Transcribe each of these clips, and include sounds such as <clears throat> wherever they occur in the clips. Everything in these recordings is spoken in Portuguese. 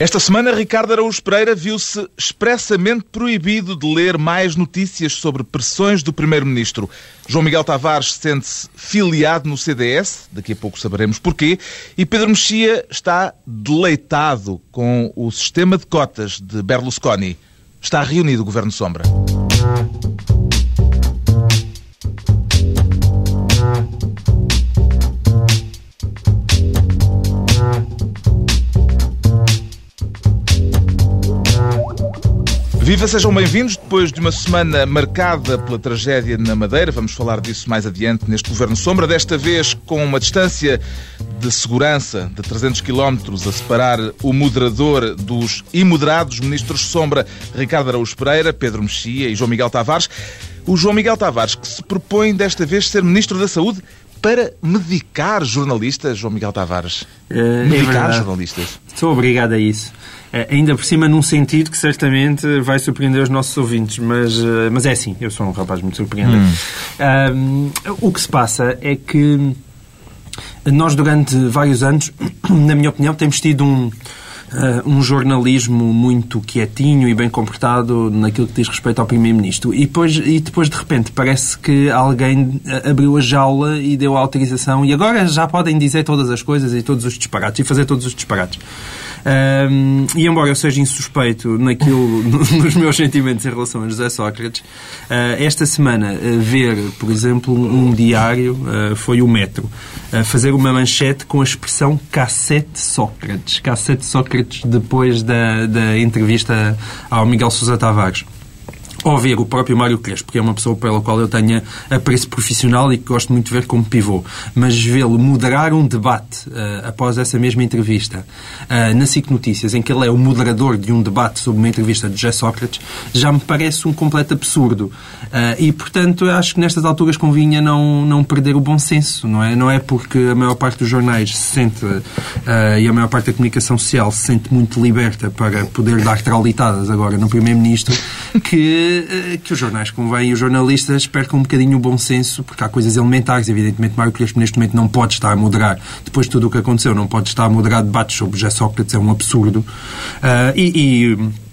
Esta semana, Ricardo Araújo Pereira viu-se expressamente proibido de ler mais notícias sobre pressões do Primeiro-Ministro. João Miguel Tavares sente-se filiado no CDS, daqui a pouco saberemos porquê, e Pedro Mexia está deleitado com o sistema de cotas de Berlusconi. Está reunido o Governo Sombra. Viva, sejam bem-vindos. Depois de uma semana marcada pela tragédia na Madeira, vamos falar disso mais adiante neste Governo Sombra, desta vez com uma distância de segurança de 300 km a separar o moderador dos imoderados ministros Sombra Ricardo Araújo Pereira, Pedro Mexia e João Miguel Tavares. O João Miguel Tavares, que se propõe desta vez ser Ministro da Saúde para medicar jornalistas, João Miguel Tavares. É, medicar é jornalistas. Estou obrigado a isso. Eh, ainda por cima num sentido que certamente vai surpreender os nossos ouvintes, mas, eh, mas é assim, eu sou um rapaz muito surpreendente. Hum. o que se passa é que nós durante vários anos, <clears throat> na minha opinião, temos tido um, Uh, um jornalismo muito quietinho e bem comportado naquilo que diz respeito ao Primeiro-Ministro. E depois, e depois, de repente, parece que alguém abriu a jaula e deu a autorização e agora já podem dizer todas as coisas e todos os disparates e fazer todos os disparates. Um, e embora eu seja insuspeito naquilo, <laughs> nos meus sentimentos em relação a José Sócrates, uh, esta semana uh, ver, por exemplo, um diário, uh, foi o Metro, fazer uma manchete com a expressão cassete Sócrates. Cassete Sócrates depois da, da entrevista ao Miguel Sousa Tavares ou ver o próprio Mário Crespo, que é uma pessoa pela qual eu tenho apreço profissional e que gosto muito de ver como pivô, mas vê-lo moderar um debate uh, após essa mesma entrevista uh, na SIC Notícias, em que ele é o moderador de um debate sobre uma entrevista de José Sócrates, já me parece um completo absurdo. Uh, e, portanto, acho que nestas alturas convinha não, não perder o bom senso, não é? Não é porque a maior parte dos jornais se sente, e a maior parte da comunicação social se sente muito liberta para poder dar traulitadas agora no Primeiro-Ministro, que que os jornais convém e os jornalistas percam um bocadinho o bom senso, porque há coisas elementares. Evidentemente, Mário Crespo neste momento não pode estar a moderar, depois de tudo o que aconteceu, não pode estar a moderar debates sobre José Sócrates, é um absurdo. Uh, e, e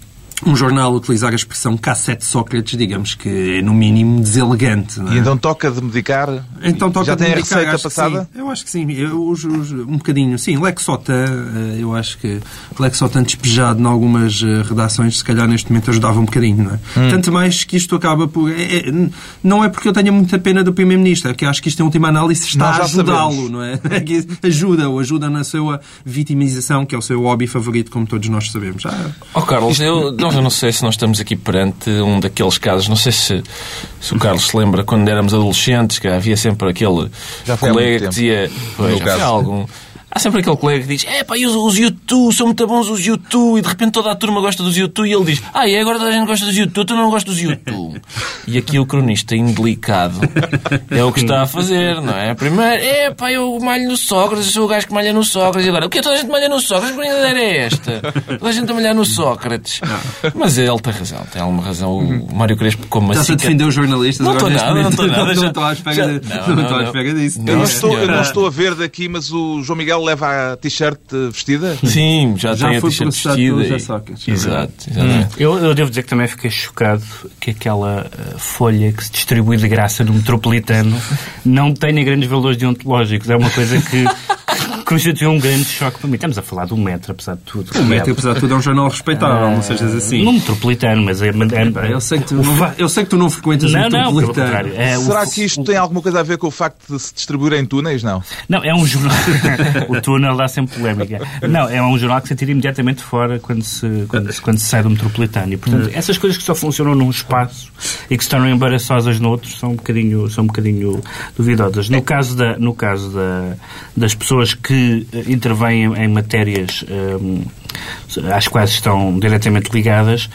um jornal utilizar a expressão cassete Sócrates, digamos que é no mínimo deselegante. É? E então toca de medicar? Então toca Já de tem medicar, a receita passada? Eu acho que sim. Eu, os, os, um bocadinho, sim. Lexotan, eh, eu acho que Lexotan despejado em algumas eh, redações, se calhar neste momento ajudava um bocadinho, não é? Hum. Tanto mais que isto acaba por... É, é, não é porque eu tenha muita pena do Primeiro-Ministro, é que acho que isto em última análise está a ajudá-lo, não é? <laughs> é ajuda-o, ajuda na sua vitimização, que é o seu hobby favorito, como todos nós sabemos. Ah, oh, Carlos, eu, eu não sei se nós estamos aqui perante um daqueles casos, não sei se, se o Carlos se lembra quando éramos adolescentes, que havia sempre aquele colega que dizia. Pois, já foi algum Há sempre aquele colega que diz: É pá, os, os YouTube são muito bons os YouTube, e de repente toda a turma gosta dos YouTube, e ele diz: Ah, e agora toda a gente gosta dos YouTube, tu não gostas dos YouTube. E aqui o cronista indelicado é o que está a fazer, não é? Primeiro, é pá, eu malho no Sócrates, eu sou o gajo que malha no Sócrates, e agora, o que toda a gente malha no Sócrates? Que brincadeira é esta? Toda a gente a malhar no Sócrates. Mas ele tem razão, tem alguma razão. O Mário Crespo, como assim. Está-se a defender os jornalistas não estou nada, não estou nada. Não estou à espera disso. Eu não estou a ver daqui, mas o João Miguel leva a t-shirt vestida? Sim, já, já tem a t-shirt vestida. E... Sócrates, Exato. Hum. Eu, eu, devo dizer que também fiquei chocado que aquela uh, folha que se distribui de graça no metropolitano não tenha grandes valores deontológicos. É uma coisa que constituiu um grande choque para mim. Estamos a falar do metro, apesar de tudo. O metro, apesar de tudo, é um jornal respeitável, não sejas assim. No metropolitano, mas é... é, eu, sei que tu não, eu sei que tu não frequentas não, o metropolitano. Não, é, Será o, que isto o, tem alguma coisa a ver com o facto de se distribuir em túneis? Não. Não, é um jornal... <laughs> o túnel dá sempre polémica. Não, é um jornal que se tira imediatamente fora quando se, quando, se, quando se sai do metropolitano. E, portanto, hum. essas coisas que só funcionam num espaço e que se tornam embaraçosas noutros são um bocadinho, são um bocadinho duvidosas. No caso, da, no caso da, das pessoas que intervêm em matérias um, às quais estão diretamente ligadas,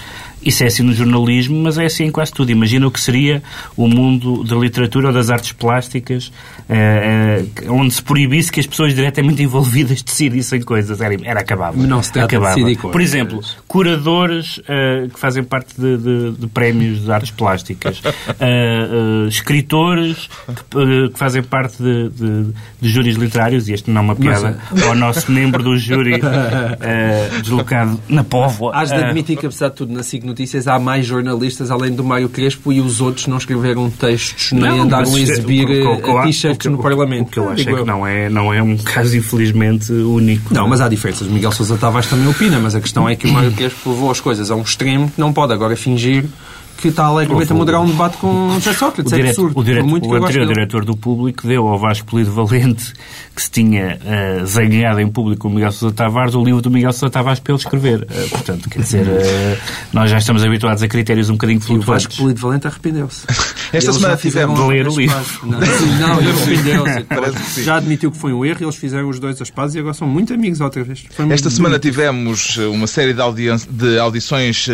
Isso é assim no jornalismo, mas é assim em quase tudo. Imagina o que seria o mundo da literatura ou das artes plásticas, eh, onde se proibisse que as pessoas diretamente envolvidas decidissem coisas. Era, era acabável. Não se trata acabava. de decidir Por exemplo, curadores uh, que fazem parte de, de, de, prémios de artes plásticas, uh, <laughs> uh, escritores que, que, fazem parte de, de, de júris literários, e este não é uma piada, Mas, ao nosso membro do júri deslocado na Póvoa. Has de admitir que, apesar de tudo, na SIG Notícias há mais jornalistas além do Mário Crespo e os outros não escreveram textos nem não, andaram a exibir t-shirts no Parlamento. O que eu acho é que não é, não é um caso, infelizmente, único. Não, mas há diferenças. Miguel Sousa Tavares também opina, mas a questão é que o Mário Crespo levou as coisas a um extremo que não pode agora fingir que está alegremente a moderar um debate com José Sócrates. O, é direto, absurdo. O, direto, o anterior diretor do público deu ao Vasco Polido Valente, que se tinha uh, zanhado em público com o Miguel Sousa Tavares, o livro do Miguel Sousa Tavares para ele escrever. Uh, portanto, quer dizer, uh, nós já estamos habituados a critérios um bocadinho flutuantes. E o Vasco Polido Valente arrependeu-se. Esta semana tivemos... De ler o livro. Não, não ele arrependeu-se. Já admitiu que foi um erro, eles fizeram os dois as pazes e agora são muito amigos outra vez. Esta semana tivemos uma série de, audi de audições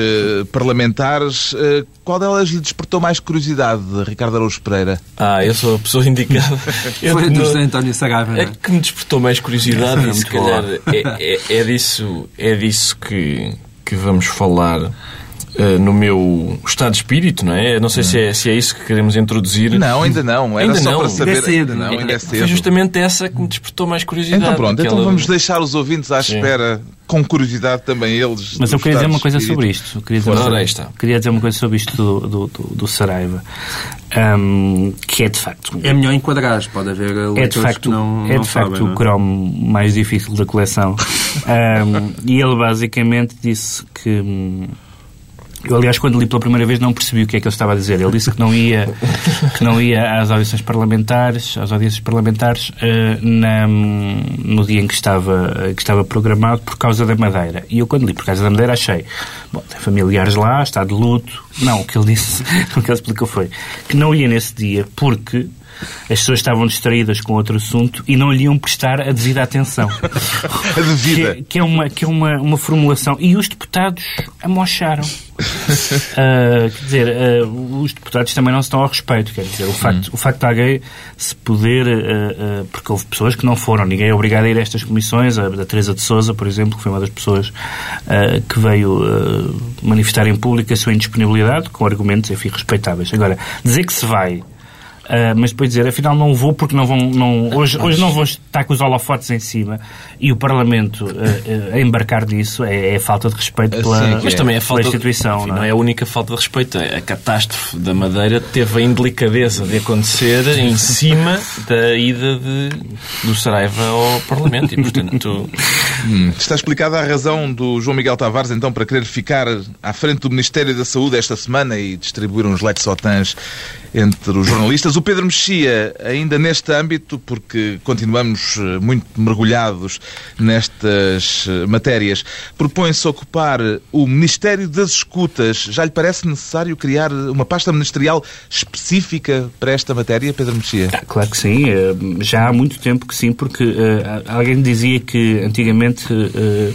parlamentares. Qual delas lhe despertou mais curiosidade, Ricardo Araújo Pereira? Ah, eu sou a pessoa indicada. <laughs> Foi do José António Saraiva, É que me despertou mais curiosidade e se calhar é, é, é, disso, é disso que, que vamos falar Uh, no meu estado de espírito, não é? Não sei se é, se é isso que queremos introduzir. Não, ainda não. Era ainda só não. para saber. Ainda é cedo, não, ainda é cedo. Foi justamente essa que me despertou mais curiosidade. Então pronto, aquela... então vamos deixar os ouvintes à Sim. espera, com curiosidade também eles. Mas eu queria dizer uma coisa sobre isto. Eu queria dizer, uma, coisa, queria dizer uma coisa sobre isto do, do, do, do Saraiva. Um, que é de facto. É melhor enquadrar, pode haver é de facto, não, É não de facto sabem, o cromo mais difícil da coleção. <laughs> um, e ele basicamente disse que eu, aliás, quando li pela primeira vez não percebi o que é que ele estava a dizer. Ele disse que não ia, que não ia às audições parlamentares, às audiências parlamentares, uh, na, no dia em que estava, que estava programado por causa da Madeira. E eu, quando li por causa da Madeira, achei, bom, tem familiares lá, está de luto. Não, o que ele disse, <laughs> o que ele explicou foi que não ia nesse dia porque as pessoas estavam distraídas com outro assunto e não lhe iam prestar a devida atenção. <laughs> a devida. Que, que, é, uma, que é uma, uma formulação. E os deputados amocharam. uh, <laughs> quer dizer, uh, os deputados também não se estão ao respeito. Quer dizer, o facto, hum. o facto de alguém se poder. Uh, porque houve pessoas que não foram, ninguém é obrigado a ir a estas comissões. A, a Teresa de Souza, por exemplo, que foi uma das pessoas que veio manifestar em público a sua indisponibilidade, com argumentos, enfim, respeitáveis. Agora, dizer que se vai Uh, mas depois dizer, afinal não vou porque não vão, não, hoje, hoje não vou estar com os holofotes em cima e o Parlamento uh, uh, a embarcar nisso é, é, falta de respeito pela, Sim, mas também é falta instituição. De, enfim, não, é? não, é? a única falta de respeito. A catástrofe da Madeira teve a indelicadeza de acontecer em <laughs> cima da ida de, do Saraiva ao Parlamento e, portanto... Hum, está explicada a razão do João Miguel Tavares, então, para querer ficar à frente do Ministério da Saúde esta semana e distribuir uns Lexotans entre os jornalistas. O Pedro Mexia, ainda neste âmbito, porque continuamos eh, muito mergulhados nestas eh, matérias, propõe-se ocupar o Ministério das Escutas. Já lhe parece necessário criar uma pasta ministerial específica para esta matéria, Pedro Mexia? Ah, claro que sim. Eh, já há muito tempo que sim, porque uh, alguém dizia que antigamente. Uh,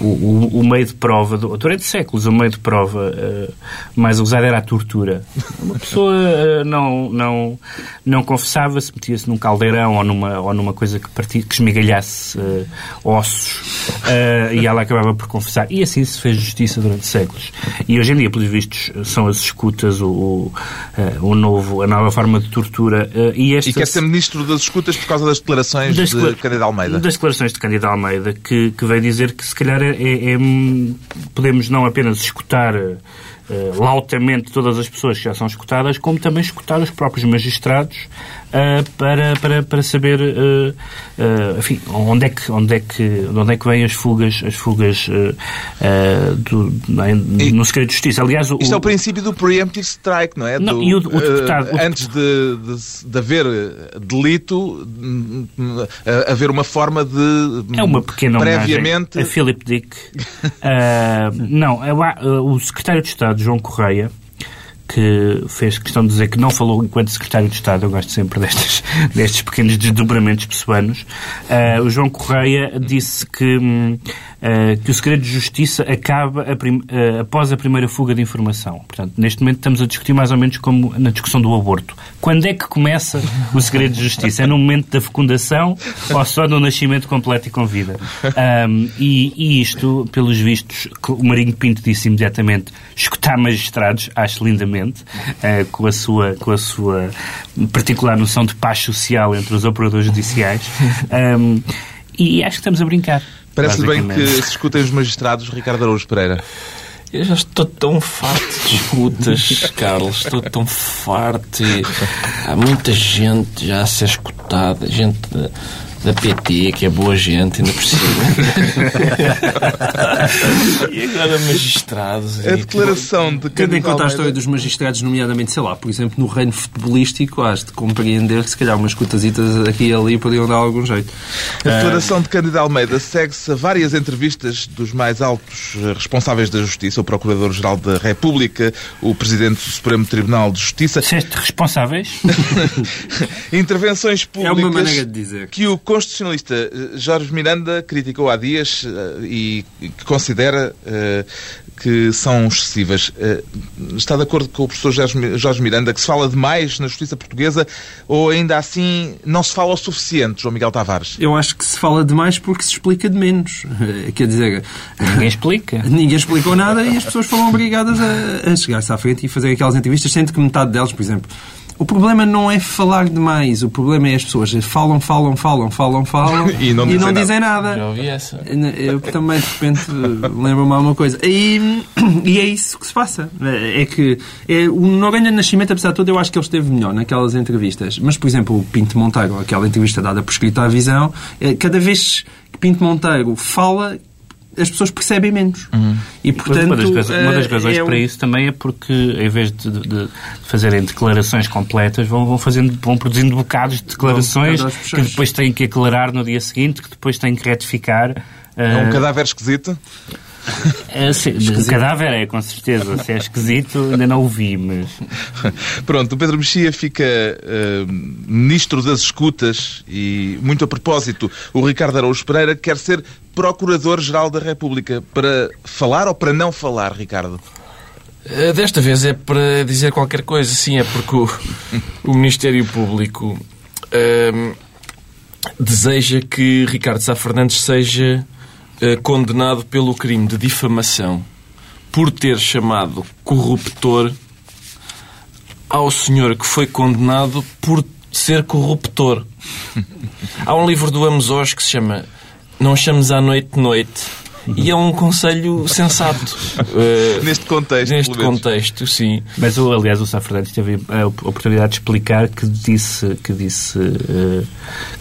o, o, o, meio de prova, do, durante séculos, o meio de prova uh, mais usado era a tortura. Uma pessoa uh, não, não, não confessava-se, metia-se num caldeirão ou numa, ou numa coisa que, partia, que esmigalhasse uh, ossos e ela acabava por confessar. E assim se fez justiça durante séculos. E hoje em dia, pelos vistos, são as escutas o, o, o novo, a nova forma de tortura. e, esta... e quer ser ministro das escutas por causa das declarações das de Cândido Almeida. Das declarações de Cândido Almeida, que, que veio dizer que se calhar é, é, podemos não apenas escutar uh, lautamente todas as pessoas que já são escutadas, como também escutar os próprios magistrados uh, para, para, para saber uh, uh, enfim, onde é que onde é que onde é que vêm as fugas as fugas do, no segredo de justiça. Aliás, o, isto é o princípio do preemptive strike, não é? Não, do, e o, o deputado, antes de, de, de, haver delito, haver uma forma de é uma pequena previamente a Philip Dick. não, é o secretário de Estado João Correia que fez questão de dizer que não falou enquanto Secretário de Estado. Eu gosto sempre destes, <laughs> destes pequenos desdobramentos pessoanos. Uh, o João Correia disse que, uh, que o segredo de justiça acaba a prim, uh, após a primeira fuga de informação. Portanto, neste momento estamos a discutir mais ou menos como na discussão do aborto. Quando é que começa o segredo de justiça? É no momento da fecundação ou só no nascimento completo e com vida? Um, e, e isto, pelos vistos, o Marinho Pinto disse imediatamente escutar magistrados, acho lindamente uh, com, a sua, com a sua particular noção de paz social entre os operadores judiciais. <laughs> Um, e acho que estamos a brincar. Parece bem que se escutem os magistrados, Ricardo Araújo Pereira. Eu já estou tão farto de escutas, Carlos. Estou tão farto. Há muita gente já a ser escutada. Gente da PT, que é boa gente, ainda por cima. <laughs> e agora magistrados. A declaração de Tendo em conta a história dos magistrados, nomeadamente, sei lá, por exemplo, no reino futebolístico, has de compreender que se calhar umas cutasitas aqui e ali poderiam dar algum jeito. A declaração de Cândido Almeida segue-se a várias entrevistas dos mais altos responsáveis da Justiça, o Procurador-Geral da República, o Presidente do Supremo Tribunal de Justiça. Sete responsáveis? <laughs> Intervenções públicas é uma maneira de dizer. que o constitucionalista eh, Jorge Miranda criticou há dias uh, e que considera uh, que são excessivas. Está de acordo com o professor Jorge Miranda que se fala demais na justiça portuguesa ou ainda assim não se fala o suficiente, João Miguel Tavares? Eu acho que se fala demais porque se explica de menos. Quer dizer... Ninguém explica. <laughs> Ninguém explicou nada e as pessoas foram obrigadas a, a chegar-se à frente e fazer aquelas entrevistas, sendo que metade delas, por exemplo, o problema não é falar demais, o problema é as pessoas falam, falam, falam, falam, falam <laughs> e não, e dizem, não nada. dizem nada. Já ouvi essa. Eu também, de repente, <laughs> lembro-me alguma coisa. E, e é isso que se passa. É que é, o Noronha Nascimento, apesar de tudo, eu acho que ele esteve melhor naquelas entrevistas. Mas, por exemplo, o Pinto Monteiro, aquela entrevista dada por escrito à visão, é, cada vez que Pinto Monteiro fala, as pessoas percebem menos. Uhum. E, portanto, uma das, razões, uma das razões é para isso também é porque, em vez de, de fazerem declarações completas, vão, vão, fazendo, vão produzindo bocados de declarações que depois têm que aclarar no dia seguinte, que depois têm que retificar. É um uh... cadáver esquisito? É, sim, o cadáver é, com certeza. Se é esquisito, ainda não o vi, mas... Pronto, o Pedro Mexia fica uh, ministro das escutas e, muito a propósito, o Ricardo Araújo Pereira quer ser Procurador-Geral da República. Para falar ou para não falar, Ricardo? Desta vez é para dizer qualquer coisa, sim, é porque o, o Ministério Público uh, deseja que Ricardo Sá Fernandes seja uh, condenado pelo crime de difamação por ter chamado corruptor ao senhor que foi condenado por ser corruptor. Há um livro do Amos que se chama Não Chames à Noite Noite e é um conselho sensato. Uh, <laughs> neste contexto. Neste contexto, sim. Mas, o, aliás, o Sá Fernandes teve a oportunidade de explicar que disse que, disse, uh,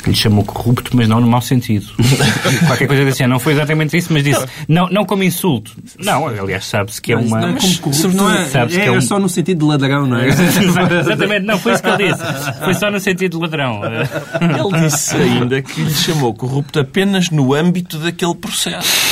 que lhe chamou corrupto, mas não no mau sentido. <laughs> Qualquer coisa assim, não foi exatamente isso, mas disse, não, não como insulto. Não, aliás, sabe-se que é uma... Não é como corrupto, não é, é, que é, um... só no sentido de ladrão, não é? <laughs> exatamente, não, foi isso que ele disse. Foi só no sentido de ladrão. Ele disse ainda que lhe chamou corrupto apenas no âmbito daquele processo.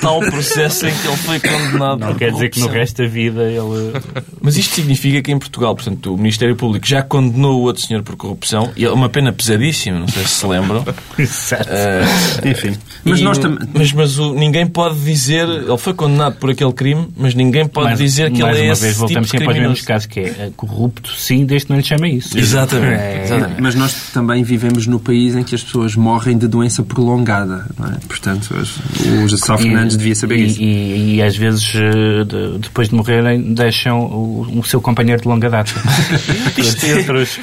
Tal processo em que ele foi condenado. Não quer dizer que no resto da vida ele. Mas isto significa que em Portugal, portanto, o Ministério Público já condenou o outro senhor por corrupção, e é uma pena pesadíssima, não sei se se lembram. <laughs> Exato. Uh, Enfim. Mas, nós tam... mas, mas o, ninguém pode dizer. Ele foi condenado por aquele crime, mas ninguém pode mais, dizer que ele é esse. Vez, voltamos tipo sempre aos mesmos casos, que é corrupto, sim, desde que não lhe isso. Exatamente. É... Exatamente. Mas nós também vivemos no país em que as pessoas morrem de doença prolongada, não é? Portanto, os, os Sá Fernandes devia saber e, isso. E, e, às vezes, eh, depois de morrerem, deixam o, o seu companheiro de longa data. <laughs> Isto é outros,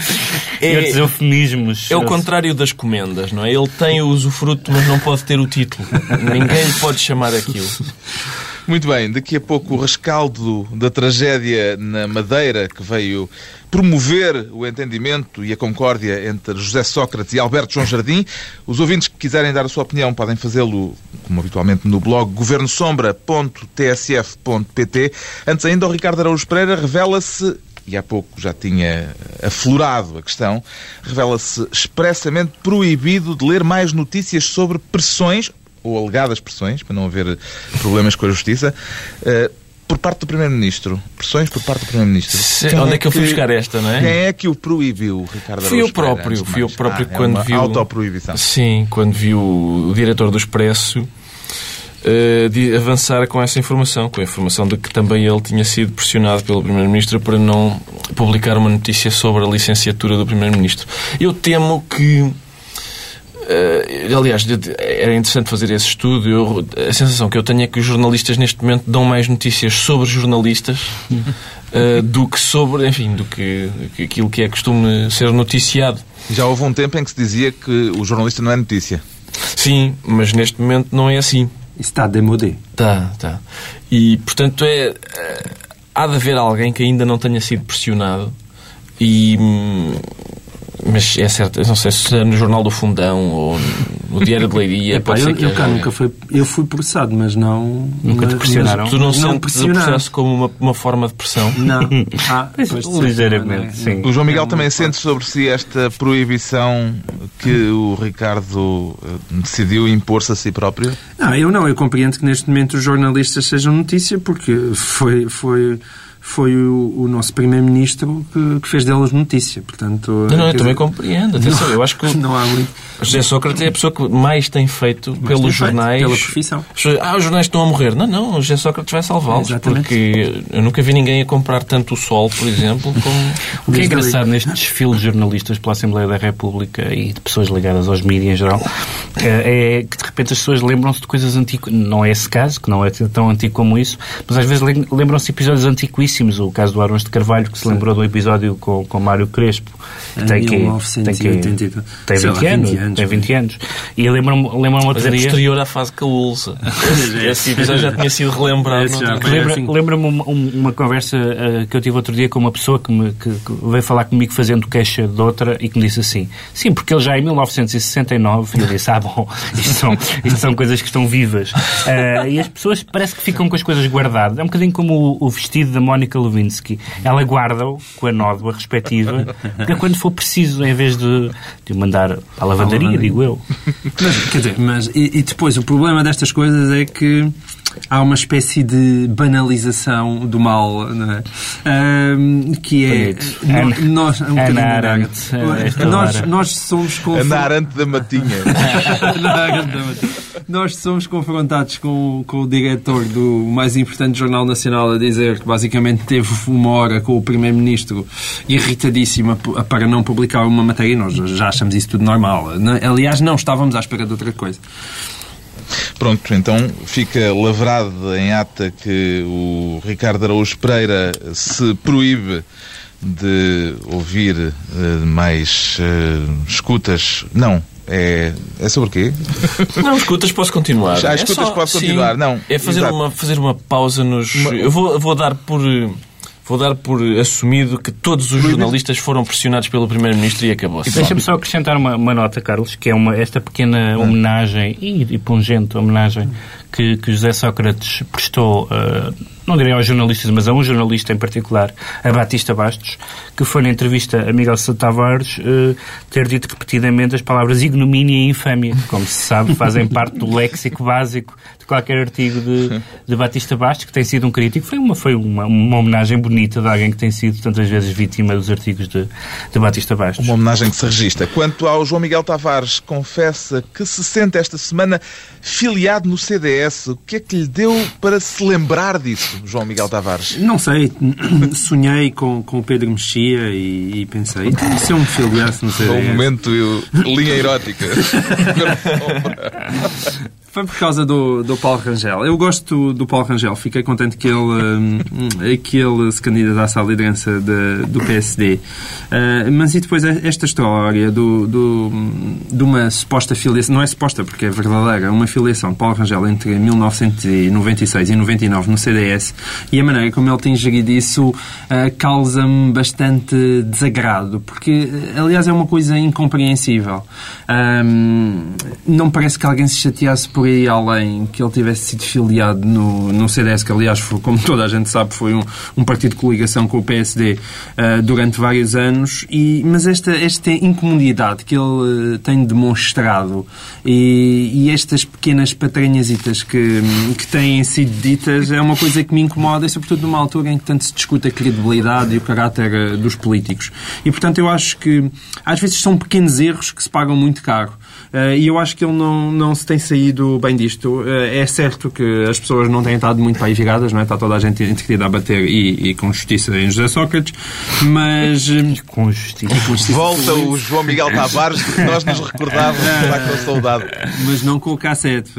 é, outros eufemismos. É o contrário das comendas, não é? Ele tem o usufruto, mas não pode ter o título. Ninguém lhe pode chamar aquilo. <laughs> Muito bem, daqui a pouco o rescaldo da tragédia na Madeira que veio promover o entendimento e a concórdia entre José Sócrates e Alberto João Jardim. Os ouvintes que quiserem dar a sua opinião podem fazê-lo, como habitualmente, no blog governosombra.tsf.pt. Antes ainda, o Ricardo Araújo Pereira revela-se e há pouco já tinha aflorado a questão, revela-se expressamente proibido de ler mais notícias sobre pressões, ou alegadas pressões, para não haver problemas com a justiça, por parte do Primeiro-Ministro. Pressões por parte do Primeiro-Ministro. Onde é que, eu fui buscar esta, não é? Quem é que o proibiu, Ricardo Fui eu próprio. Fui eu próprio ah, quando é viu... autoproibição. Sim, quando viu o diretor do Expresso uh, de avançar com essa informação, com a informação de que também ele tinha sido pressionado pelo Primeiro-Ministro para não publicar uma notícia sobre a licenciatura do Primeiro-Ministro. Eu temo que Uh, aliás, era interessante fazer esse estudo. Eu, a sensação que eu tenho é que os jornalistas neste momento dão mais notícias sobre jornalistas uh, do que sobre, enfim, do que, que, aquilo que é costume ser noticiado. Já houve um tempo em que se dizia que o jornalista não é notícia. Sim, mas neste momento não é assim. Está demodé. Está, está. E, portanto, é, eh, há de haver alguém que ainda não tenha sido pressionado e hum, mas é certo, não sei se é no Jornal do Fundão ou no Diário de Leiria. <laughs> Epá, eu, eu, cá nunca foi, eu fui processado, mas não. Nunca te pressionaram? tu não, não sentes o processo como uma, uma forma de pressão? Não. <laughs> Ah, <laughs> ligeiramente, é? sim. O João Miguel também sente sobre si esta proibição que o Ricardo eh, decidiu impor-se a si próprio? Não, eu não. Eu compreendo que neste momento os jornalistas sejam notícia porque foi. foi foi o, o nosso Primeiro-Ministro que, que, fez delas notícia. Portanto, não, não eu também compreendo. Atenção, não, eu acho que não há muito... José Sócrates é a pessoa que mais tem feito mais pelos tem jornais. Feito, pela profissão. Ah, os jornais estão a morrer. Não, não, o José Sócrates vai salvá-los. Porque eu nunca vi ninguém a comprar tanto o sol, por exemplo, como. <laughs> O que é engraçado neste desfile de jornalistas pela Assembleia da República e de pessoas ligadas aos mídias em geral é, é que de repente as pessoas lembram-se de coisas antigas. Não é esse caso, que não é tão antigo como isso, mas às vezes lembram-se de episódios antiquíssimos o caso do Arões de Carvalho, que se lembrou do episódio com, com Mário Crespo. Que tem, que, tem, que, tem 20, lá, anos, 20 anos. Tem 20 anos. E lembro-me lembro outro Mas é posterior à fase Caúlça. <laughs> Esse episódio já tinha sido relembrado. Lembra-me lembra uma, uma conversa uh, que eu tive outro dia com uma pessoa que, me, que, que, veio falar comigo fazendo queixa de outra e que me disse assim, sim, porque ele já em 1969, e eu disse, ah bom, <laughs> isto são, isto são coisas que estão vivas. Uh, e as pessoas parece que ficam com as coisas guardadas. É um bocadinho como o, o vestido da Mónica Mónica Lewinsky, ela guarda-o com a nódoa respectiva para quando for preciso, em vez de, de mandar à lavandaria, digo eu. Mas, quer dizer, mas, e, e depois o problema destas coisas é que há uma espécie de banalização do mal, não é? Um, que é nós, um Ana Arendt, nós, nós somos Ana <laughs> Arendt da Matinha. nós somos confrontados com, com o diretor do mais importante jornal nacional a dizer que basicamente teve uma hora com o primeiro-ministro irritadíssimo para não publicar uma matéria e nós já achamos isso tudo normal. Aliás, não estávamos à espera de outra coisa. Pronto, então fica lavrado em ata que o Ricardo Araújo Pereira se proíbe de ouvir uh, mais uh, escutas. Não, é, é sobre o quê? <laughs> Não, escutas, posso continuar. Já, escutas, é só, posso continuar. Sim, não, é fazer uma, fazer uma pausa nos. Uma... Eu vou, vou dar por vou dar por assumido que todos os jornalistas foram pressionados pelo Primeiro-Ministro e acabou-se. Deixa-me só acrescentar uma, uma, nota, Carlos, que é uma, esta pequena hum. homenagem, e, e pungente homenagem, que, que José Sócrates prestou, uh, não direi aos jornalistas, mas a um jornalista em particular, a Batista Bastos, que foi na entrevista a Miguel Sousa Tavares uh, ter dito repetidamente as palavras ignomínia e infâmia, como se sabe, fazem parte do léxico básico de qualquer artigo de, de Batista Bastos, que tem sido um crítico. Foi uma, foi uma, uma homenagem bonita de alguém que tem sido tantas vezes vítima dos artigos de, de Batista Bastos. Uma homenagem que se registra. Quanto ao João Miguel Tavares, confessa que se sente esta semana filiado no CDS. O que é que lhe deu para se lembrar disso, João Miguel Tavares? Não sei. <clears throat> Sonhei com, com o Pedro Mexia e, e pensei, se eu me filiasse no CDS... Foi um momento, eu, linha erótica. <laughs> <laughs> <laughs> Foi por causa do, do Paulo Rangel. Eu gosto do Paulo Rangel. Fiquei contente que ele, hum, que ele se candidatasse à liderança de, do PSD. Uh, ah, mas e depois esta história do, do, de uma suposta filiação, não é suposta porque é verdadeira, uma filiação de Paulo Rangel entre 1996 e 99 no CDS e a maneira como ele tem gerido isso uh, causa-me bastante desagrado, porque, aliás, é uma coisa incompreensível. Um, não parece que alguém se chateasse por por aí além que ele tivesse sido filiado no, no CDS, que aliás, foi, como toda a gente sabe, foi um, um partido de coligação com o PSD uh, durante vários anos, e, mas esta, esta incomodidade que ele uh, tem demonstrado e, e, estas pequenas patranhasitas que, que têm sido ditas é uma coisa que me incomoda, e sobretudo numa altura em que tanto se discute a credibilidade e o caráter uh, dos políticos. E, portanto, eu acho que às vezes são pequenos erros que se pagam muito caro. Uh, e eu acho que ele não, não se tem saído bem disto. Uh, é certo que as pessoas não têm estado muito bem viradas, não é? está toda a gente entretida a bater e, e, com justiça em José Sócrates, mas... E com justiça. E com justiça Volta o João Miguel Tavares, que nós nos recordávamos lá com o soldado. <laughs> Mas não com o cassete.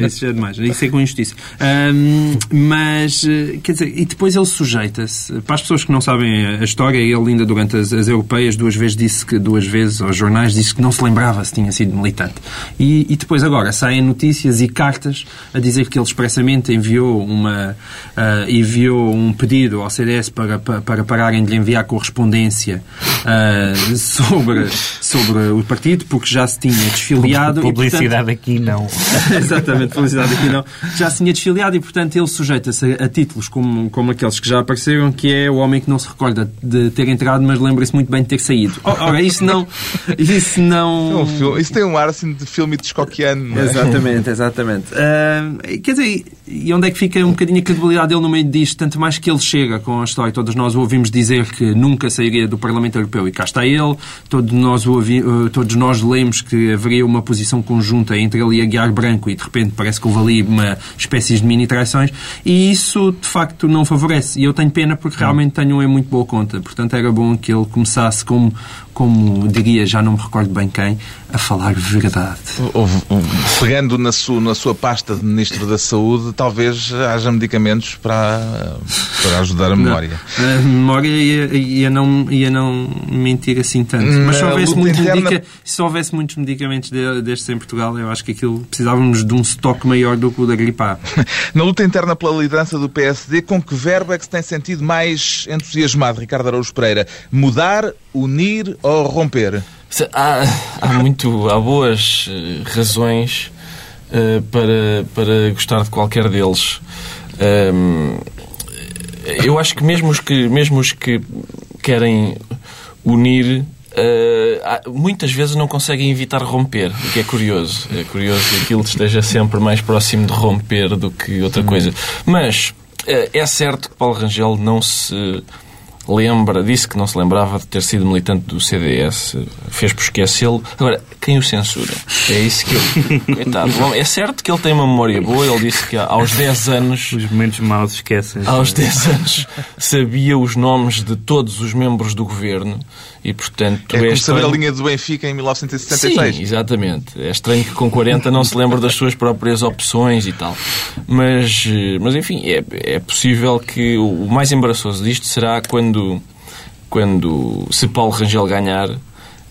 Isso já é demais. Isso é com injustiça. Um, mas, eh, quer dizer, e depois ele sujeita-se. Para as pessoas que não sabem a história, ele ainda durante as, as europeias duas vezes disse que, duas vezes aos jornais, disse que não se lembrava se tinha sido militante. E, e, depois agora saem notícias e cartas a dizer que ele expressamente enviou, uma, uh, enviou um pedido ao CDS para, para, para pararem de lhe enviar correspondência uh, sobre, sobre o partido, porque já se tinha desfiliado. Publicidade e, portanto, aqui não. <laughs> exatamente, publicidade aqui não. Já se tinha desfiliado e, portanto, ele sujeita-se a, a, títulos como, como aqueles que já apareceram, que é o homem que não se recorda de ter entrado, mas lembra-se muito bem de ter saído. Ora, isso não. Isso não. Isso tem um ar assim de filme Hitchcockiano. É? Exatamente, exatamente. Uh, quer dizer, e onde é que fica um bocadinho a credibilidade dele no meio disto? Tanto mais que ele chega com a história. Todos nós o ouvimos dizer que nunca sairia do Parlamento Europeu e cá está ele. Todos nós, ouvi, uh, todos nós lemos que haveria uma posição conjunta entre ele e Aguiar Branco e de repente parece que houve ali uma espécie de mini traições e isso de facto não favorece. E eu tenho pena porque realmente tenho em muito boa conta. Portanto, era bom que ele começasse como como diria, já não me recordo bem quem, a falar verdade. Pegando na sua, na sua pasta de Ministro da Saúde, talvez haja medicamentos para, para ajudar a memória. Não, a memória ia, ia, não, ia não mentir assim tanto. Mas se houvesse, muito interna... medica... se houvesse muitos medicamentos destes em Portugal, eu acho que aquilo precisávamos de um estoque maior do que o da gripe A. <laughs> na luta interna pela liderança do PSD, com que verbo é que se tem sentido mais entusiasmado, Ricardo Araújo Pereira? Mudar, unir ou romper? Há, há, muito, há boas eh, razões uh, para, para gostar de qualquer deles. Um, eu acho que mesmo os que, mesmo os que querem unir Uh, muitas vezes não conseguem evitar romper, o que é curioso. É curioso que aquilo esteja sempre mais próximo de romper do que outra coisa. Mas uh, é certo que Paulo Rangel não se lembra, disse que não se lembrava de ter sido militante do CDS, fez por esquecê-lo. Agora, quem o censura? É isso que eu... <laughs> Coitado. É certo que ele tem uma memória boa, ele disse que aos 10 anos... Os momentos maus esquecem. Aos 10 anos sabia os nomes de todos os membros do governo e, portanto... É como estranho... saber a linha do Benfica em 1976. Sim, exatamente. É estranho que com 40 não se lembre das suas próprias opções e tal. Mas, mas enfim, é, é possível que o mais embaraçoso disto será quando, quando se Paulo Rangel ganhar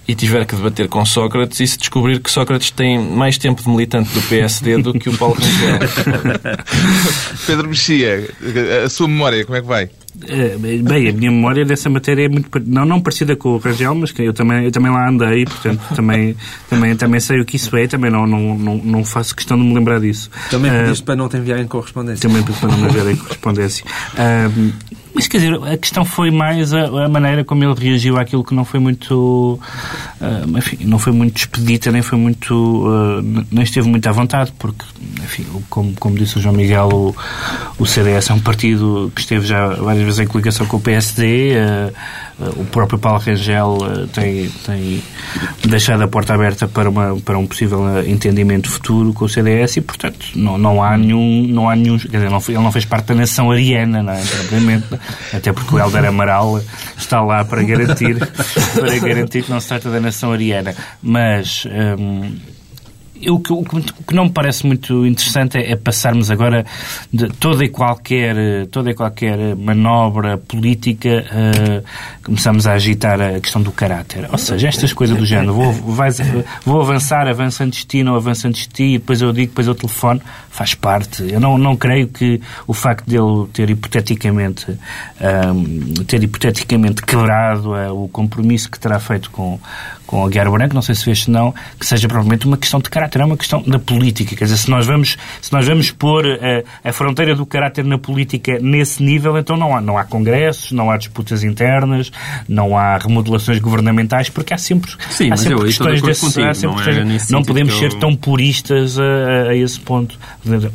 e tiver que debater com Sócrates e se descobrir que Sócrates tem mais tempo de militante do PSD do que o Paulo <laughs> Rangel. Pedro Mexia, a sua memória, como é que vai? É, bem, a minha memória dessa matéria é muito não, não parecida com o Rangel, mas que eu também, eu também lá andei, portanto também, também, também sei o que isso é, também não, não, não, não faço questão de me lembrar disso. Também pediste uh, para não te enviarem correspondência. Também para não me enviarem correspondência. Uh, <laughs> mas quer dizer, a questão foi mais a, a, maneira como ele reagiu àquilo que não foi muito. Uh, enfim, não foi muito expedita, nem foi muito. Uh, nem esteve muito à vontade, porque, enfim, como, como disse o João Miguel, o, o CDS é um partido que esteve já várias vezes em coligação com o PSD. Uh, o próprio Paulo Rangel tem, tem deixado a porta aberta para, uma, para um possível entendimento futuro com o CDS e, portanto, não, não há nenhum. Não há nenhum quer dizer, não, ele não fez parte da nação ariana, não é? Até porque o Helder Amaral está lá para garantir, <laughs> para garantir que não se trata da nação ariana. Mas. Hum, o que, o que não me parece muito interessante é, é, passarmos agora de toda e qualquer, toda e qualquer manobra política, uh, começamos a agitar a questão do caráter. Ou seja, estas coisas do género, vou, vais, vou avançar, avança antes de ti, não avança antes de ti, depois eu digo, depois eu telefone, faz parte. Eu não, não creio que o facto dele ter hipoteticamente, um, ter hipoteticamente quebrado uh, o compromisso que terá feito com, com a Guerra Branca, não sei se fez se não, que seja provavelmente uma questão de caráter, é uma questão da política. Quer dizer, se nós vamos, se nós vamos pôr a, a fronteira do caráter na política nesse nível, então não há, não há congressos, não há disputas internas, não há remodelações governamentais, porque há sempre, Sim, há sempre questões desse... Contigo, sempre não, é não podemos ser eu... tão puristas a, a, esse ponto.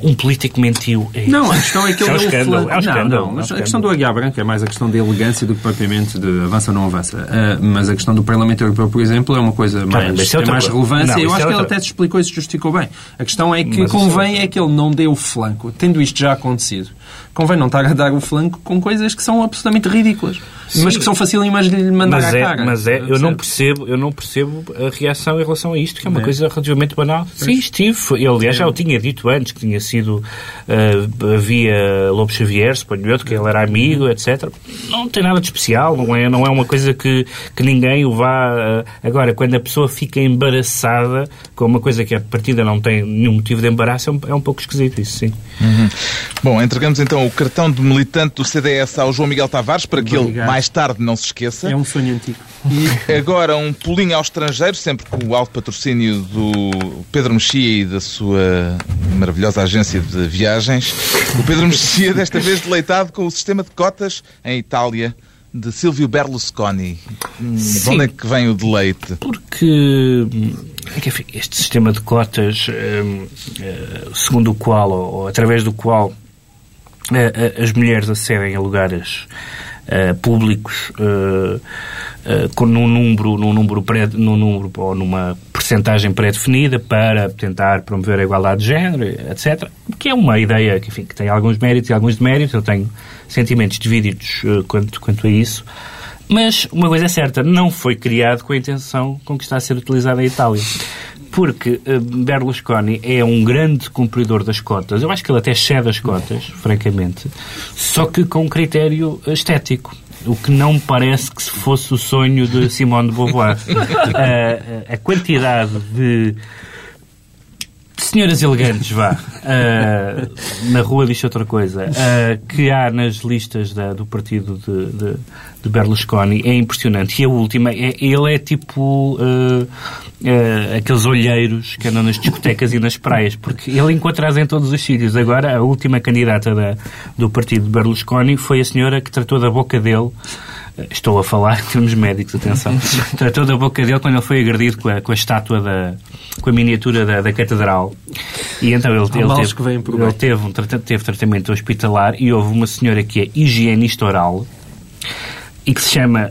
Um político mentiu. É não, a questão é que <laughs> ele é, um escândalo. É um escândalo. Não, não, a questão do Aguiar Branco é mais a questão da elegância do que propriamente de avança ou não avança. Uh, mas a questão do Parlamento Europeu, por exemplo, é uma coisa mais, tem mais relevância. Não, Eu acho é que ele até se explicou e se justificou bem. A questão é que mas convém é que ele não dê o flanco, tendo isto já acontecido convém não estar a dar o flanco com coisas que são absolutamente ridículas. Sim. Mas que são facílimas de lhe mandar mas à é, cara. Mas é, eu não, percebo, eu não percebo a reação em relação a isto, que é uma é. coisa relativamente banal. Sim, estive. Eu, aliás, já o tinha dito antes, que tinha sido uh, via Lobo Xavier, suponho eu, que ele era amigo, etc. Não tem nada de especial, não é, não é uma coisa que, que ninguém o vá... Uh, agora, quando a pessoa fica embaraçada com uma coisa que a partida não tem nenhum motivo de embaraço, é um, é um pouco esquisito isso, sim. Uhum. Bom, entregamos então o cartão de militante do CDS ao João Miguel Tavares para que ele mais tarde não se esqueça. É um sonho antigo. E agora um pulinho ao estrangeiro, sempre com o alto patrocínio do Pedro Mexia e da sua maravilhosa agência de viagens. O Pedro Mexia, desta vez deleitado com o sistema de cotas em Itália de Silvio Berlusconi. Sim, de onde é que vem o deleite? Porque enfim, este sistema de cotas, hum, eh, segundo o qual, ou através do qual eh, eh, as mulheres acedem a lugares uh, públicos uh, num número, num número, pré, num número ou numa percentagem pré-definida para tentar promover a igualdade de género, etc. Que é uma ideia que, enfim, que tem alguns méritos e alguns deméritos. Eu tenho sentimentos divididos quanto, quanto a isso. Mas uma coisa é certa, não foi criado com a intenção com que está a ser utilizada a Itália porque uh, Berlusconi é um grande cumpridor das cotas. Eu acho que ele até cede as cotas, <laughs> francamente, só que com um critério estético. O que não me parece que fosse o sonho de Simone de Beauvoir. uh, <laughs> a quantidade de senhoras elegantes, vá, uh, na rua diz outra coisa, uh, que há nas listas da, do partido de, de, de, Berlusconi é impressionante. E a última, é, ele é tipo uh, aqueles olheiros que andam nas discotecas e nas praias, porque ele encontra-as em todos os sítios. Agora, a última candidata da, do partido de Berlusconi foi a senhora que tratou da boca dele Estou a falar em termos médicos, atenção. <laughs> Tratou da boca dele quando ele foi agredido com a, com a estátua da. com a miniatura da, da catedral. E então ele, ele, teve, ele teve, um, teve tratamento hospitalar e houve uma senhora que é higienista oral e que se chama,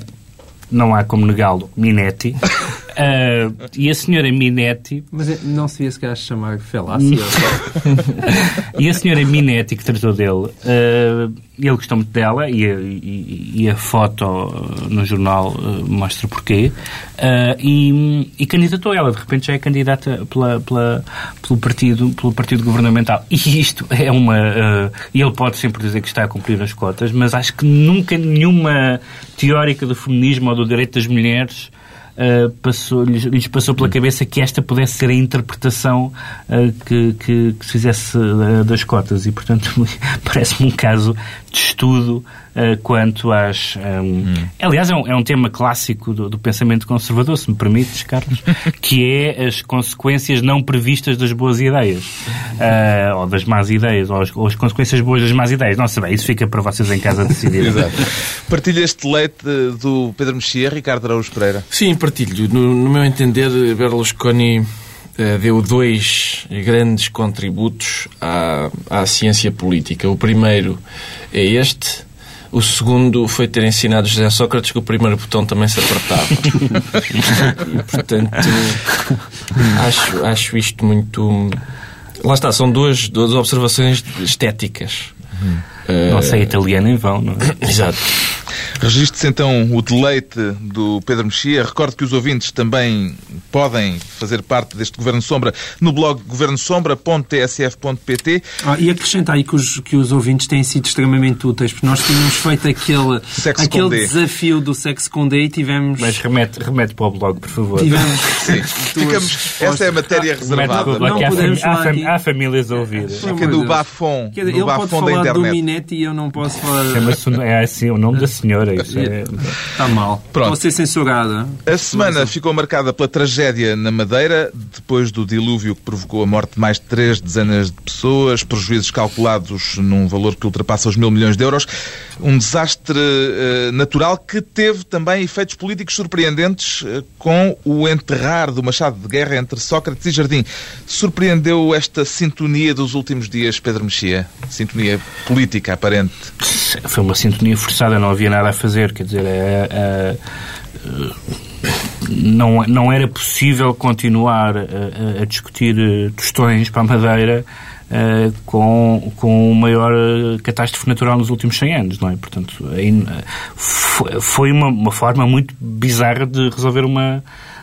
não há como negá-lo, Minetti. <laughs> Uh, e a senhora Minetti. Mas é, não se via se calhar chamar Felácia. <laughs> e a senhora Minetti, que tratou dele, uh, ele gostou muito dela e a, e, e a foto no jornal uh, mostra porquê. e, e candidatou ela. De repente já é candidata pela, pela, pelo, partido, pelo partido governamental. E isto é uma. E ele pode sempre dizer que está a cumprir as cotas, mas acho que nunca nenhuma teórica do feminismo ou do direito das mulheres uh, passou, lhes, lhes, passou pela cabeça que esta pudesse ser a interpretação uh, que, que, que, se fizesse uh, das cotas e, portanto, <laughs> parece-me um caso de estudo uh, quanto às. Um, hum. Aliás, é um, é um tema clássico do, do, pensamento conservador, se me permites, Carlos, <laughs> que é as consequências não previstas das boas ideias, uh, ou das más ideias, ou as, ou as, consequências boas das más ideias. Não sei, isso fica para vocês em casa decidir. Exato. Partilha este leite do Pedro Mexia, Ricardo Araújo Pereira? Sim, partilho. No, no meu entender, Berlusconi eh, deu dois grandes contributos à, à ciência política. O primeiro é este. O segundo foi ter ensinado José Sócrates que o primeiro botão também se apertava. e, <laughs> portanto, acho, acho isto muito. Lá está, são duas, duas observações estéticas. Não sei italiano em vão, não é? <laughs> Exato. Registre-se então o deleite do Pedro Mexia. Recordo que os ouvintes também podem fazer parte deste Governo Sombra no blog governosombra.tsf.pt. Ah, e acrescentar aí que os, que os ouvintes têm sido extremamente úteis, porque nós tínhamos feito aquele, aquele desafio do sexo com D e tivemos... Mas remete, remete para o blog, por favor. Tivemos... <laughs> Sim. Ficamos... Essa é a matéria reservada. Não há, podemos há, fam... há famílias a ouvir. Fica do bafom. Ele pode falar do Minetti e eu não posso falar... É assim o nome da senhora. Madeira. Isso é... Está mal. Pronto. Vou ser censurada. A semana ficou marcada pela tragédia na Madeira, depois do dilúvio que provocou a morte de mais de três dezenas de pessoas, prejuízos calculados num valor que ultrapassa os mil milhões de euros. Um desastre uh, natural que teve também efeitos políticos surpreendentes uh, com o enterrar do machado de guerra entre Sócrates e Jardim. Surpreendeu esta sintonia dos últimos dias, Pedro Mexia? Sintonia política aparente. Foi uma sintonia forçada, não havia nada a fazer, quer dizer, é, é, não, não era possível continuar a, a discutir eh, tostões para a Madeira Uh, com, com maior catástrofe natural nos últimos 100 anos, não é? Portanto, foi uma, uma forma muito bizarra de resolver uma,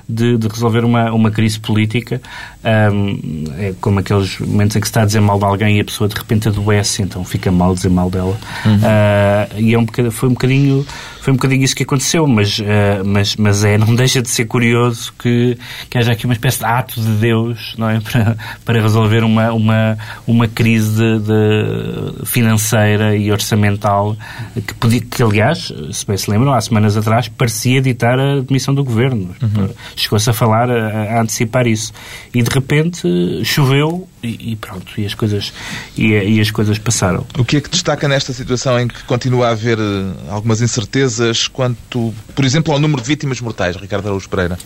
de, de resolver uma, uma crise política, um, é como aqueles momentos em que se está a dizer mal de alguém e a pessoa de repente adoece, então fica mal dizer mal dela. Uhum. Uh, e é um bocadinho, foi um bocadinho foi um bocadinho isso que aconteceu, mas, uh, mas, mas é, não <laughs> deixa de ser curioso que, que haja aqui uma espécie de ato de Deus não é? <laughs> para, para resolver uma, uma, uma crise de, de financeira e orçamental que, podia, que, aliás, se bem se lembram, há semanas atrás, parecia ditar a demissão do governo. Uhum. Chegou-se a falar, a, a, antecipar isso. E de repente choveu e, e pronto, e as, coisas, e, e as coisas passaram. O que é que destaca nesta situação em que continua a haver eh, algumas incertezas? quanto, por exemplo, ao número de vítimas mortais, Ricardo Araújo Pereira?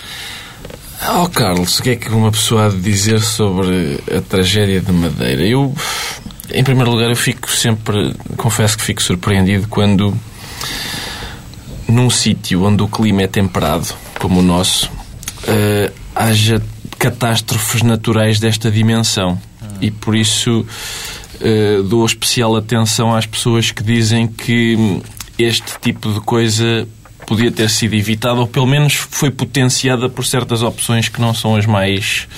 Oh, Carlos, o que é que uma pessoa há de dizer sobre a tragédia de Madeira? Eu, em primeiro lugar, eu fico sempre, confesso que fico surpreendido quando, num sítio onde o clima é temperado, como o nosso, uh, haja catástrofes naturais desta dimensão. E por isso uh, dou especial atenção às pessoas que dizem que este tipo de coisa podia ter sido evitado ou pelo menos foi potenciada por certas opções que não são as mais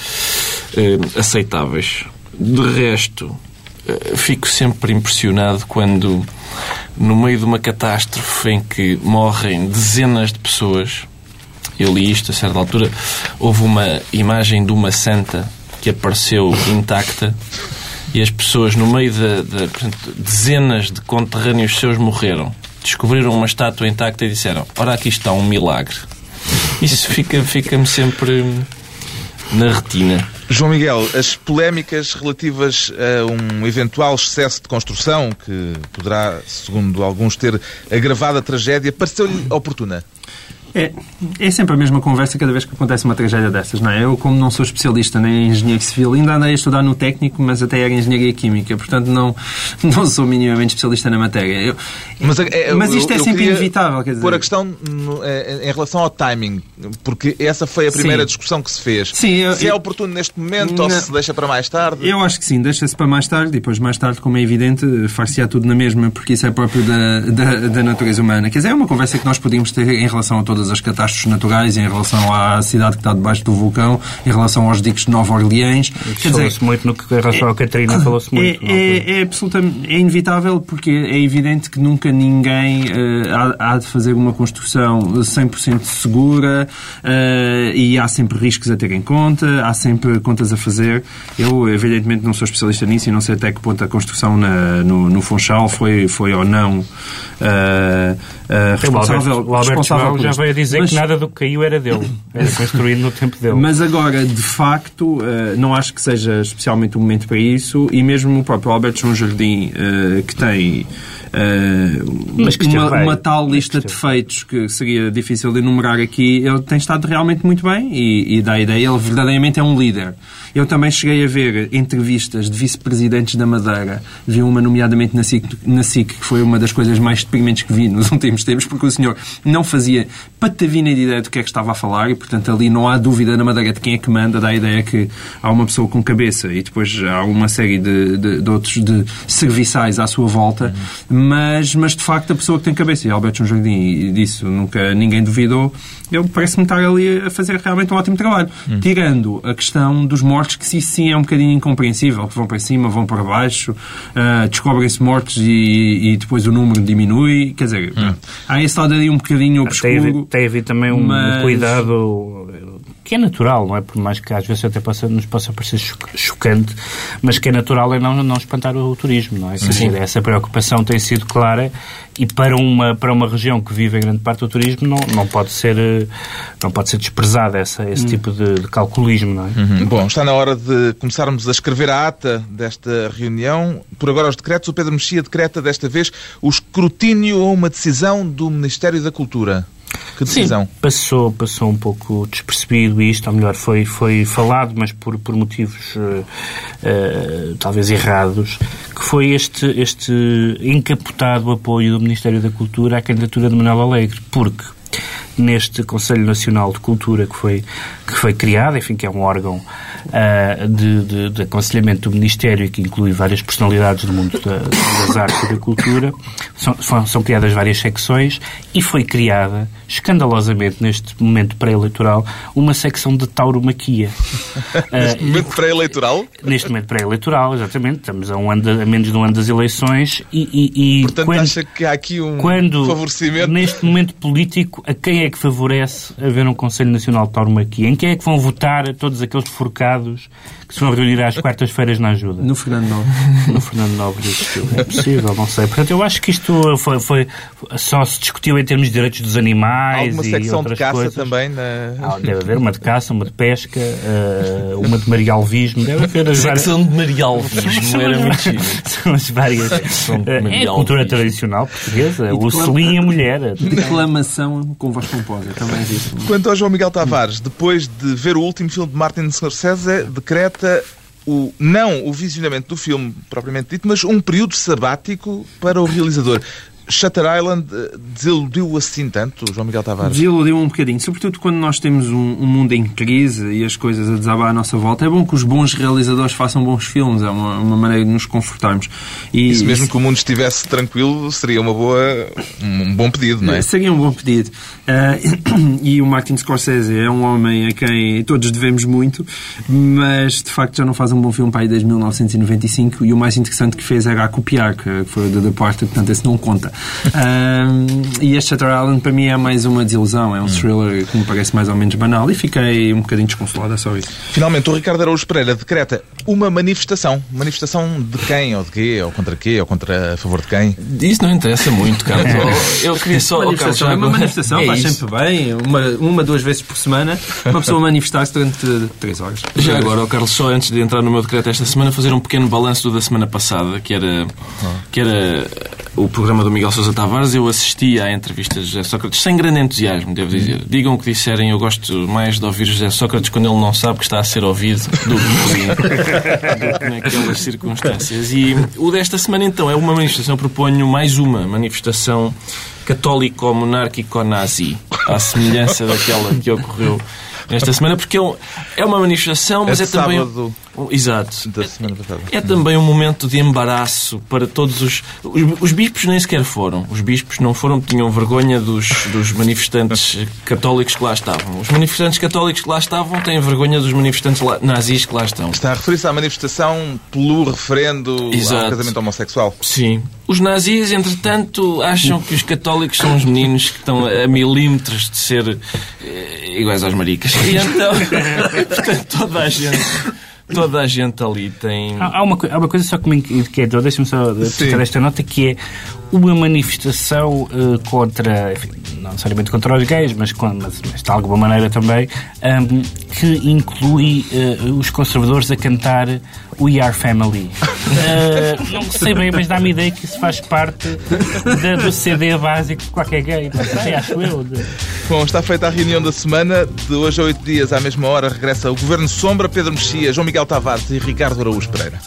uh, aceitáveis. De resto, uh, fico sempre impressionado quando, no meio de uma catástrofe em que morrem dezenas de pessoas, eu li isto a certa altura, houve uma imagem de uma santa que apareceu intacta e as pessoas, no meio de, de portanto, dezenas de conterrâneos seus morreram descobriram uma estátua intacta e disseram: Ora, aqui está um milagre. Isso fica-me fica sempre na retina. João Miguel, as polémicas relativas a um eventual excesso de construção que poderá, segundo alguns, ter agravado a tragédia, pareceu-lhe oportuna? É, é sempre a mesma conversa cada vez que acontece uma tragédia dessas, não é? Eu, como não sou especialista nem em engenharia civil, ainda andei a estudar no técnico, mas até era engenharia química, portanto não, <laughs> não sou minimamente especialista na matéria. Eu, mas, é, mas isto eu, é sempre inevitável, quer dizer... Pôr a questão é, em relação ao timing, porque essa foi a primeira sim. discussão que se fez. Sim, eu, se é oportuno neste momento ou se deixa para mais tarde? Eu acho que sim, deixa-se para mais tarde, depois mais tarde, como é evidente, far-se-á tudo na mesma, porque isso é próprio da, da, da natureza humana. Quer dizer, é uma conversa que nós podíamos ter em relação a todas as catástrofes naturais, em relação à cidade que está debaixo do vulcão, em relação aos diques de Nova Orleans. Falou-se muito no que relação é, Catarina, falou-se muito. É, é, é, absolutamente é inevitável porque é evidente que nunca ninguém uh, há, há, de fazer uma construção 100% segura uh, e há sempre riscos a ter em conta, há sempre contas a fazer. Eu, evidentemente, não sou especialista nisso e não sei até que ponto a construção na, no, no Funchal foi, foi ou não uh, responsável. O Alberto, responsável já veio dizer mas, que nada do que caiu era dele. Era construído no tempo dele. Mas agora, de facto, uh, não acho que seja especialmente o momento para isso e mesmo o próprio Alberto João Jardim, uh, que tem uh, uma, uma, tal lista de defeitos que seria difícil de enumerar aqui, ele tem estado realmente muito bem e, e dá a ideia, ele verdadeiramente é um líder. Eu também cheguei a ver entrevistas de vice-presidentes da Madeira, vi uma nomeadamente na SIC, na SIC, que foi uma das coisas mais deprimentes que vi nos <laughs> últimos tempos, porque o senhor não fazia patavina de ideia do que é que estava a falar e, portanto, ali não há dúvida na Madeira de quem é que manda, dá a ideia que há uma pessoa com cabeça e depois há uma série de, de, de outros de serviçais à sua volta, uhum. Mas, mas de facto a pessoa que tem cabeça, e Alberto João Jardim, disso nunca ninguém duvidou, eu parece-me estar ali a fazer realmente um ótimo trabalho. Uhum. Tirando a questão dos mortos mortes que sim, sim é um bocadinho incompreensível, que vão para cima, vão para baixo, uh, descobrem-se mortos e, e, depois o número diminui. Quer dizer, hum. há esse lado ali um bocadinho obscuro. Tem, tem havido também um mas... cuidado que é natural, não é? Por mais que às vezes até possa, nos possa parecer chocante, mas que é natural é não, não espantar o turismo, não é? Sim. Essa preocupação tem sido clara e para uma, para uma região que vive em grande parte do turismo não, não, pode, ser, não pode ser desprezada essa, esse hum. tipo de, de, calculismo, não é? Uhum. Bom, está na hora de começarmos a escrever a ata desta reunião. Por agora os decretos, o Pedro Mexia decreta desta vez o escrutínio ou uma decisão do Ministério da Cultura. Que decisão? Sim, passou, passou um pouco despercebido isto, ou melhor, foi, foi falado, mas por, por motivos uh, uh, talvez errados, que foi este, este encapotado apoio do Ministério da Cultura à candidatura de Manuel Alegre, porque neste Conselho Nacional de Cultura que foi, que foi criado, enfim, que é um órgão uh, de, de, de, aconselhamento do Ministério e que inclui várias personalidades do mundo da, das artes e da cultura. São, são, são criadas várias secções e foi criada, escandalosamente, neste momento pré-eleitoral, uma secção de tauromaquia. <laughs> neste uh, momento pré-eleitoral? Neste momento pré-eleitoral, exatamente. Estamos a, um ano de, a menos de um ano das eleições e... e, e Portanto, quando, acha que há aqui um quando, favorecimento? Neste momento político, a quem é que favorece haver um Conselho Nacional de Tauromaquia? Em quem é que vão votar todos aqueles forcados que se vão reunir às quartas-feiras na ajuda? No Fernando Nobre. <laughs> No Fernando Nobre existiu. É possível, não sei. Portanto, eu acho que isto foi, foi, só se discutiu em termos de direitos dos animais Alguma e secção de caça coisas. também? Na... Ah, deve haver uma de caça, uma de pesca, uh, uma de marialvismo. Deve haver as Secção de marialvismo, era mentira. São as várias. Uh, é a cultura tradicional portuguesa, o selim e a mulher. Declamação com voz composta, também existe. Quanto ao João Miguel Tavares, depois de ver o último filme de Martin Scorsese, decreta o, não o visionamento do filme propriamente dito, mas um período sabático para o realizador. Shutter Island eh, desiludiu assim tanto, João Miguel Tavares? Desiludiu um bocadinho, sobretudo quando nós temos um, um, mundo em crise e as coisas a desabar à nossa volta. É bom que os bons realizadores façam bons filmes, é uma, uma maneira de nos confortarmos. E Isso mesmo que o mundo estivesse tranquilo seria uma boa, um bom pedido, não é? Seria um bom pedido. Uh, <clears throat> e o Martin Scorsese é um homem a quem todos devemos muito, mas de facto já não faz um bom filme para aí desde 1995 e o mais interessante que fez era a copiar, que foi o The Departed, portanto esse não conta. Um, e este Shutter Island para mim é mais uma desilusão, é um thriller que me parece mais ou menos banal. E fiquei um bocadinho desconsolado, é só isso. Finalmente, o Ricardo Araújo Pereira decreta uma manifestação. Manifestação de quem, ou de quê, ou contra quê, ou contra a favor de quem? Isso não interessa muito, Carlos. <laughs> Eu queria só... Manifestação, é uma manifestação, é faz sempre bem, uma, uma, duas vezes por semana, uma pessoa manifestar-se durante três horas. Já agora, o Carlos, só antes de entrar no meu decreto esta semana, fazer um pequeno balanço da semana passada, que era, que era o programa do Miguel Sousa Tavares, eu assisti à entrevista de José Sócrates sem grande entusiasmo, devo dizer. Digam o que disserem, eu gosto mais de ouvir José Sócrates quando ele não sabe que está a ser ouvido do que <laughs> naquelas circunstâncias. E o desta semana, então, é uma manifestação, proponho mais uma manifestação católico-monárquico-nazi, à semelhança daquela que ocorreu esta semana, porque é, é uma manifestação, mas é, é também. Sábado Exato. Da semana passada. É, é também um momento de embaraço para todos os... os... Os bispos nem sequer foram. Os bispos não foram, tinham vergonha dos, dos manifestantes católicos que lá estavam. Os manifestantes católicos que lá estavam têm vergonha dos manifestantes nazis que lá estão. Está a referir-se à manifestação pelo referendo Exato. ao casamento homossexual. Sim. Os nazis, entretanto, acham que os católicos são os meninos que estão a milímetros de ser eh, iguais aos maricas. <laughs> E então, <laughs> portanto, toda a gente toda a gente ali tem. Há, uma, há uma coisa só que me inquietou, deixa-me só destacar esta nota, que é uma manifestação uh, contra, enfim, não necessariamente contra os gays, mas, com, mas, mas de alguma maneira também, um, que inclui uh, os conservadores a cantar We Are Family. Uh, <laughs> não sei bem, mas dá-me ideia que isso faz parte da, do CD básico de qualquer gay. Sei, acho eu. Bom, está feita a reunião da semana. De hoje a oito dias, à mesma hora, regressa o Governo Sombra, Pedro Mexia, João Miguel Tavares e Ricardo Araújo Pereira.